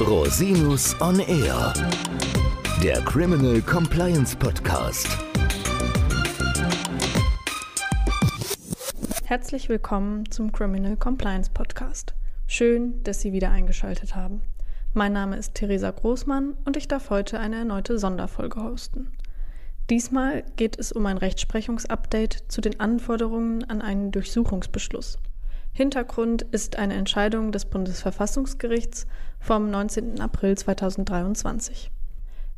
Rosinus on Air, der Criminal Compliance Podcast. Herzlich willkommen zum Criminal Compliance Podcast. Schön, dass Sie wieder eingeschaltet haben. Mein Name ist Theresa Großmann und ich darf heute eine erneute Sonderfolge hosten. Diesmal geht es um ein Rechtsprechungsupdate zu den Anforderungen an einen Durchsuchungsbeschluss. Hintergrund ist eine Entscheidung des Bundesverfassungsgerichts vom 19. April 2023.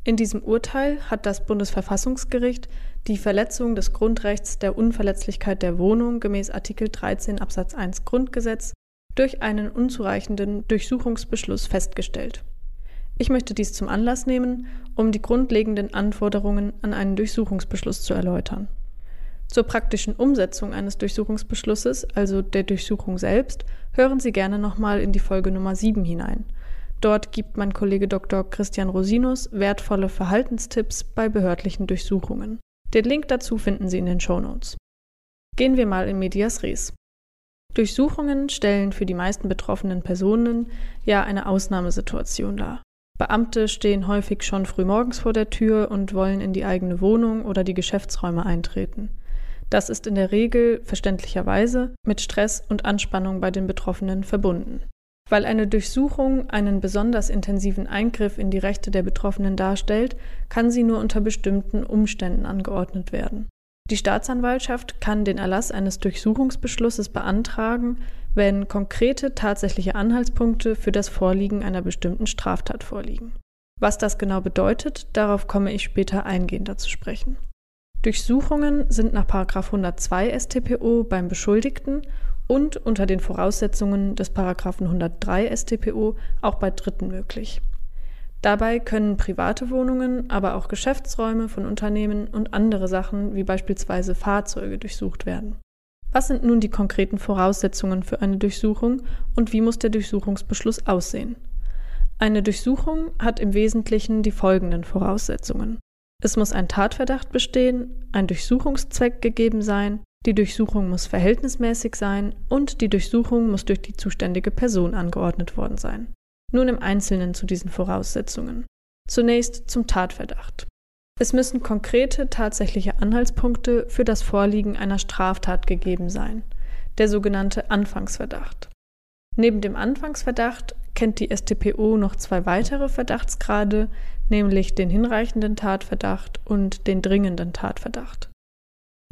In diesem Urteil hat das Bundesverfassungsgericht die Verletzung des Grundrechts der Unverletzlichkeit der Wohnung gemäß Artikel 13 Absatz 1 Grundgesetz durch einen unzureichenden Durchsuchungsbeschluss festgestellt. Ich möchte dies zum Anlass nehmen, um die grundlegenden Anforderungen an einen Durchsuchungsbeschluss zu erläutern. Zur praktischen Umsetzung eines Durchsuchungsbeschlusses, also der Durchsuchung selbst, hören Sie gerne nochmal in die Folge Nummer 7 hinein. Dort gibt mein Kollege Dr. Christian Rosinus wertvolle Verhaltenstipps bei behördlichen Durchsuchungen. Den Link dazu finden Sie in den Show Notes. Gehen wir mal in Medias Res. Durchsuchungen stellen für die meisten betroffenen Personen ja eine Ausnahmesituation dar. Beamte stehen häufig schon frühmorgens vor der Tür und wollen in die eigene Wohnung oder die Geschäftsräume eintreten. Das ist in der Regel verständlicherweise mit Stress und Anspannung bei den Betroffenen verbunden. Weil eine Durchsuchung einen besonders intensiven Eingriff in die Rechte der Betroffenen darstellt, kann sie nur unter bestimmten Umständen angeordnet werden. Die Staatsanwaltschaft kann den Erlass eines Durchsuchungsbeschlusses beantragen, wenn konkrete tatsächliche Anhaltspunkte für das Vorliegen einer bestimmten Straftat vorliegen. Was das genau bedeutet, darauf komme ich später eingehender zu sprechen. Durchsuchungen sind nach 102 StPO beim Beschuldigten und unter den Voraussetzungen des 103 StPO auch bei Dritten möglich. Dabei können private Wohnungen, aber auch Geschäftsräume von Unternehmen und andere Sachen wie beispielsweise Fahrzeuge durchsucht werden. Was sind nun die konkreten Voraussetzungen für eine Durchsuchung und wie muss der Durchsuchungsbeschluss aussehen? Eine Durchsuchung hat im Wesentlichen die folgenden Voraussetzungen. Es muss ein Tatverdacht bestehen, ein Durchsuchungszweck gegeben sein, die Durchsuchung muss verhältnismäßig sein und die Durchsuchung muss durch die zuständige Person angeordnet worden sein. Nun im Einzelnen zu diesen Voraussetzungen. Zunächst zum Tatverdacht. Es müssen konkrete tatsächliche Anhaltspunkte für das Vorliegen einer Straftat gegeben sein, der sogenannte Anfangsverdacht. Neben dem Anfangsverdacht kennt die StPO noch zwei weitere Verdachtsgrade, nämlich den hinreichenden Tatverdacht und den dringenden Tatverdacht.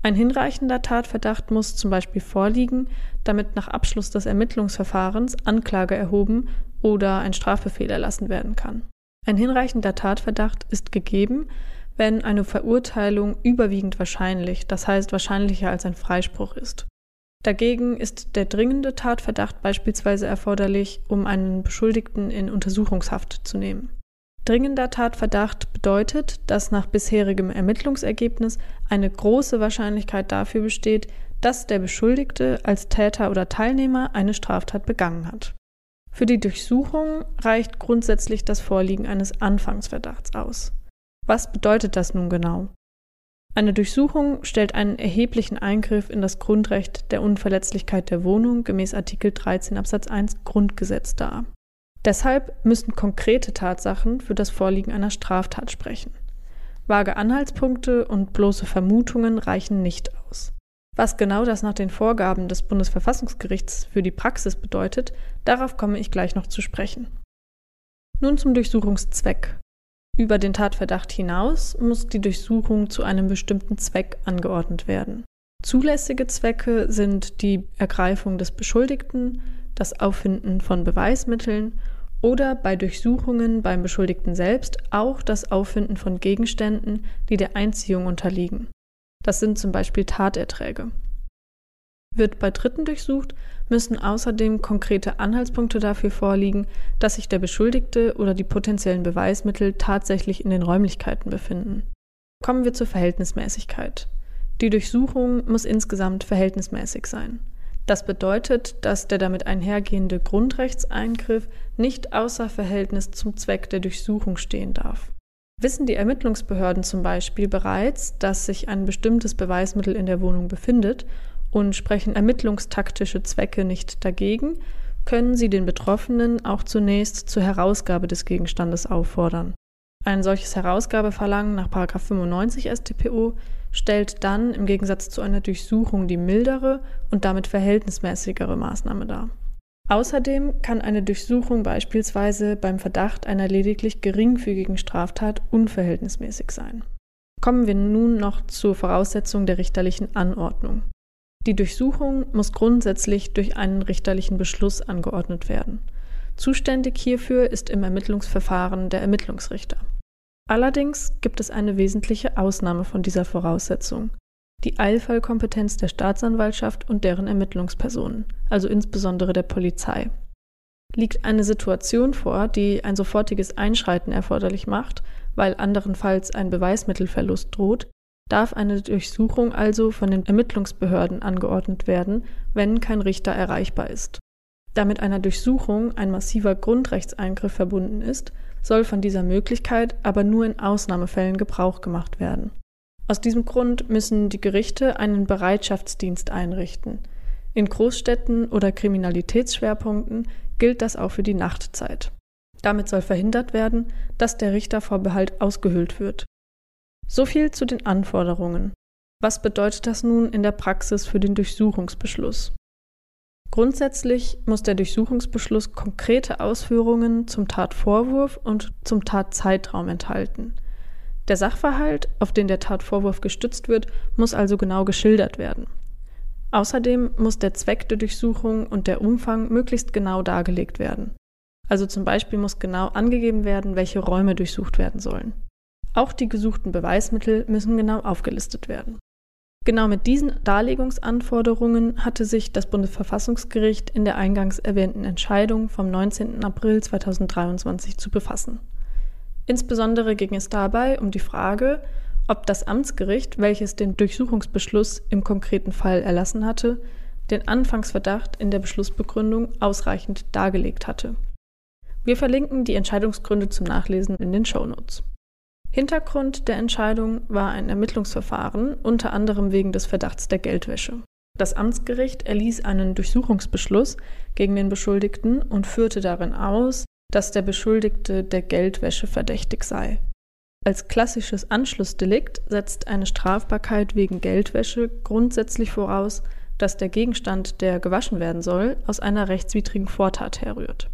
Ein hinreichender Tatverdacht muss zum Beispiel vorliegen, damit nach Abschluss des Ermittlungsverfahrens Anklage erhoben oder ein Strafbefehl erlassen werden kann. Ein hinreichender Tatverdacht ist gegeben, wenn eine Verurteilung überwiegend wahrscheinlich, das heißt wahrscheinlicher als ein Freispruch ist. Dagegen ist der dringende Tatverdacht beispielsweise erforderlich, um einen Beschuldigten in Untersuchungshaft zu nehmen. Dringender Tatverdacht bedeutet, dass nach bisherigem Ermittlungsergebnis eine große Wahrscheinlichkeit dafür besteht, dass der Beschuldigte als Täter oder Teilnehmer eine Straftat begangen hat. Für die Durchsuchung reicht grundsätzlich das Vorliegen eines Anfangsverdachts aus. Was bedeutet das nun genau? Eine Durchsuchung stellt einen erheblichen Eingriff in das Grundrecht der Unverletzlichkeit der Wohnung gemäß Artikel 13 Absatz 1 Grundgesetz dar. Deshalb müssen konkrete Tatsachen für das Vorliegen einer Straftat sprechen. Vage Anhaltspunkte und bloße Vermutungen reichen nicht aus. Was genau das nach den Vorgaben des Bundesverfassungsgerichts für die Praxis bedeutet, darauf komme ich gleich noch zu sprechen. Nun zum Durchsuchungszweck. Über den Tatverdacht hinaus muss die Durchsuchung zu einem bestimmten Zweck angeordnet werden. Zulässige Zwecke sind die Ergreifung des Beschuldigten, das Auffinden von Beweismitteln oder bei Durchsuchungen beim Beschuldigten selbst auch das Auffinden von Gegenständen, die der Einziehung unterliegen. Das sind zum Beispiel Taterträge. Wird bei Dritten durchsucht, müssen außerdem konkrete Anhaltspunkte dafür vorliegen, dass sich der Beschuldigte oder die potenziellen Beweismittel tatsächlich in den Räumlichkeiten befinden. Kommen wir zur Verhältnismäßigkeit. Die Durchsuchung muss insgesamt verhältnismäßig sein. Das bedeutet, dass der damit einhergehende Grundrechtseingriff nicht außer Verhältnis zum Zweck der Durchsuchung stehen darf. Wissen die Ermittlungsbehörden zum Beispiel bereits, dass sich ein bestimmtes Beweismittel in der Wohnung befindet und sprechen ermittlungstaktische Zwecke nicht dagegen, können sie den Betroffenen auch zunächst zur Herausgabe des Gegenstandes auffordern. Ein solches Herausgabeverlangen nach 95 StPO stellt dann im Gegensatz zu einer Durchsuchung die mildere und damit verhältnismäßigere Maßnahme dar. Außerdem kann eine Durchsuchung beispielsweise beim Verdacht einer lediglich geringfügigen Straftat unverhältnismäßig sein. Kommen wir nun noch zur Voraussetzung der richterlichen Anordnung. Die Durchsuchung muss grundsätzlich durch einen richterlichen Beschluss angeordnet werden. Zuständig hierfür ist im Ermittlungsverfahren der Ermittlungsrichter. Allerdings gibt es eine wesentliche Ausnahme von dieser Voraussetzung die Eilfallkompetenz der Staatsanwaltschaft und deren Ermittlungspersonen, also insbesondere der Polizei. Liegt eine Situation vor, die ein sofortiges Einschreiten erforderlich macht, weil anderenfalls ein Beweismittelverlust droht, darf eine Durchsuchung also von den Ermittlungsbehörden angeordnet werden, wenn kein Richter erreichbar ist. Da mit einer Durchsuchung ein massiver Grundrechtseingriff verbunden ist, soll von dieser Möglichkeit aber nur in Ausnahmefällen Gebrauch gemacht werden. Aus diesem Grund müssen die Gerichte einen Bereitschaftsdienst einrichten. In Großstädten oder Kriminalitätsschwerpunkten gilt das auch für die Nachtzeit. Damit soll verhindert werden, dass der Richtervorbehalt ausgehöhlt wird. So viel zu den Anforderungen. Was bedeutet das nun in der Praxis für den Durchsuchungsbeschluss? Grundsätzlich muss der Durchsuchungsbeschluss konkrete Ausführungen zum Tatvorwurf und zum Tatzeitraum enthalten. Der Sachverhalt, auf den der Tatvorwurf gestützt wird, muss also genau geschildert werden. Außerdem muss der Zweck der Durchsuchung und der Umfang möglichst genau dargelegt werden. Also zum Beispiel muss genau angegeben werden, welche Räume durchsucht werden sollen. Auch die gesuchten Beweismittel müssen genau aufgelistet werden. Genau mit diesen Darlegungsanforderungen hatte sich das Bundesverfassungsgericht in der eingangs erwähnten Entscheidung vom 19. April 2023 zu befassen. Insbesondere ging es dabei um die Frage, ob das Amtsgericht, welches den Durchsuchungsbeschluss im konkreten Fall erlassen hatte, den Anfangsverdacht in der Beschlussbegründung ausreichend dargelegt hatte. Wir verlinken die Entscheidungsgründe zum Nachlesen in den Shownotes. Hintergrund der Entscheidung war ein Ermittlungsverfahren, unter anderem wegen des Verdachts der Geldwäsche. Das Amtsgericht erließ einen Durchsuchungsbeschluss gegen den Beschuldigten und führte darin aus, dass der Beschuldigte der Geldwäsche verdächtig sei. Als klassisches Anschlussdelikt setzt eine Strafbarkeit wegen Geldwäsche grundsätzlich voraus, dass der Gegenstand, der gewaschen werden soll, aus einer rechtswidrigen Vortat herrührt.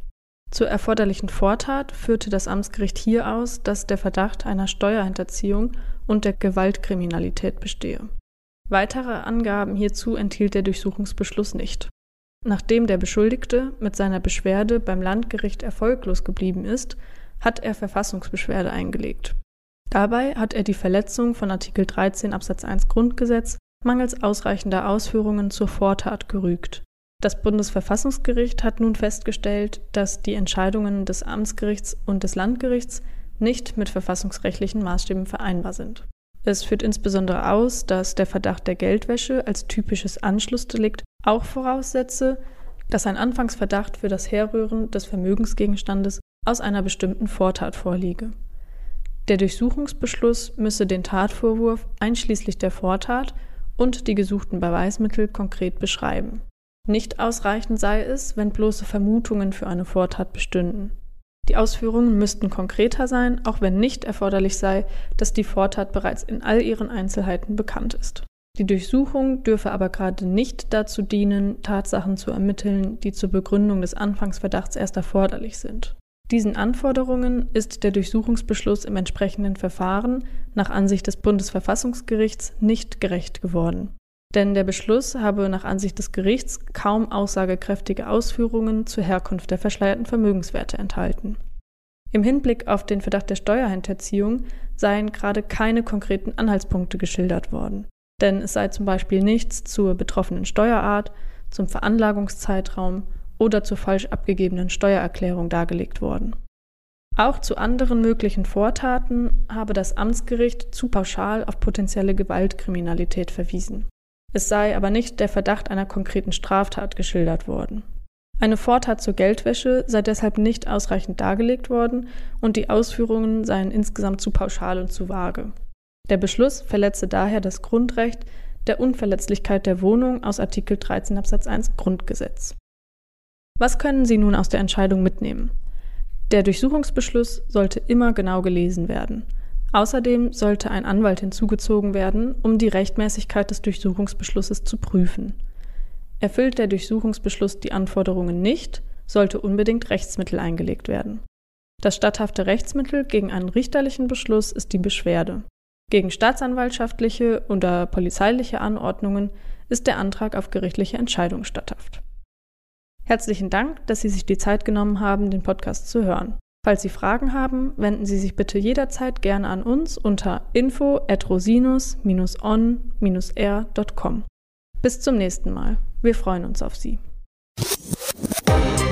Zur erforderlichen Vortat führte das Amtsgericht hier aus, dass der Verdacht einer Steuerhinterziehung und der Gewaltkriminalität bestehe. Weitere Angaben hierzu enthielt der Durchsuchungsbeschluss nicht. Nachdem der Beschuldigte mit seiner Beschwerde beim Landgericht erfolglos geblieben ist, hat er Verfassungsbeschwerde eingelegt. Dabei hat er die Verletzung von Artikel 13 Absatz 1 Grundgesetz mangels ausreichender Ausführungen zur Vortat gerügt. Das Bundesverfassungsgericht hat nun festgestellt, dass die Entscheidungen des Amtsgerichts und des Landgerichts nicht mit verfassungsrechtlichen Maßstäben vereinbar sind. Es führt insbesondere aus, dass der Verdacht der Geldwäsche als typisches Anschlussdelikt auch voraussetze, dass ein Anfangsverdacht für das Herrühren des Vermögensgegenstandes aus einer bestimmten Vortat vorliege. Der Durchsuchungsbeschluss müsse den Tatvorwurf einschließlich der Vortat und die gesuchten Beweismittel konkret beschreiben. Nicht ausreichend sei es, wenn bloße Vermutungen für eine Vortat bestünden. Die Ausführungen müssten konkreter sein, auch wenn nicht erforderlich sei, dass die Vortat bereits in all ihren Einzelheiten bekannt ist. Die Durchsuchung dürfe aber gerade nicht dazu dienen, Tatsachen zu ermitteln, die zur Begründung des Anfangsverdachts erst erforderlich sind. Diesen Anforderungen ist der Durchsuchungsbeschluss im entsprechenden Verfahren nach Ansicht des Bundesverfassungsgerichts nicht gerecht geworden. Denn der Beschluss habe nach Ansicht des Gerichts kaum aussagekräftige Ausführungen zur Herkunft der verschleierten Vermögenswerte enthalten. Im Hinblick auf den Verdacht der Steuerhinterziehung seien gerade keine konkreten Anhaltspunkte geschildert worden denn es sei zum Beispiel nichts zur betroffenen Steuerart, zum Veranlagungszeitraum oder zur falsch abgegebenen Steuererklärung dargelegt worden. Auch zu anderen möglichen Vortaten habe das Amtsgericht zu pauschal auf potenzielle Gewaltkriminalität verwiesen. Es sei aber nicht der Verdacht einer konkreten Straftat geschildert worden. Eine Vortat zur Geldwäsche sei deshalb nicht ausreichend dargelegt worden und die Ausführungen seien insgesamt zu pauschal und zu vage. Der Beschluss verletze daher das Grundrecht der Unverletzlichkeit der Wohnung aus Artikel 13 Absatz 1 Grundgesetz Was können Sie nun aus der Entscheidung mitnehmen? Der Durchsuchungsbeschluss sollte immer genau gelesen werden. Außerdem sollte ein Anwalt hinzugezogen werden, um die Rechtmäßigkeit des Durchsuchungsbeschlusses zu prüfen. Erfüllt der Durchsuchungsbeschluss die Anforderungen nicht, sollte unbedingt Rechtsmittel eingelegt werden. Das statthafte Rechtsmittel gegen einen richterlichen Beschluss ist die Beschwerde. Gegen staatsanwaltschaftliche oder polizeiliche Anordnungen ist der Antrag auf gerichtliche Entscheidung statthaft. Herzlichen Dank, dass Sie sich die Zeit genommen haben, den Podcast zu hören. Falls Sie Fragen haben, wenden Sie sich bitte jederzeit gerne an uns unter info at rosinus-on-r.com. Bis zum nächsten Mal. Wir freuen uns auf Sie.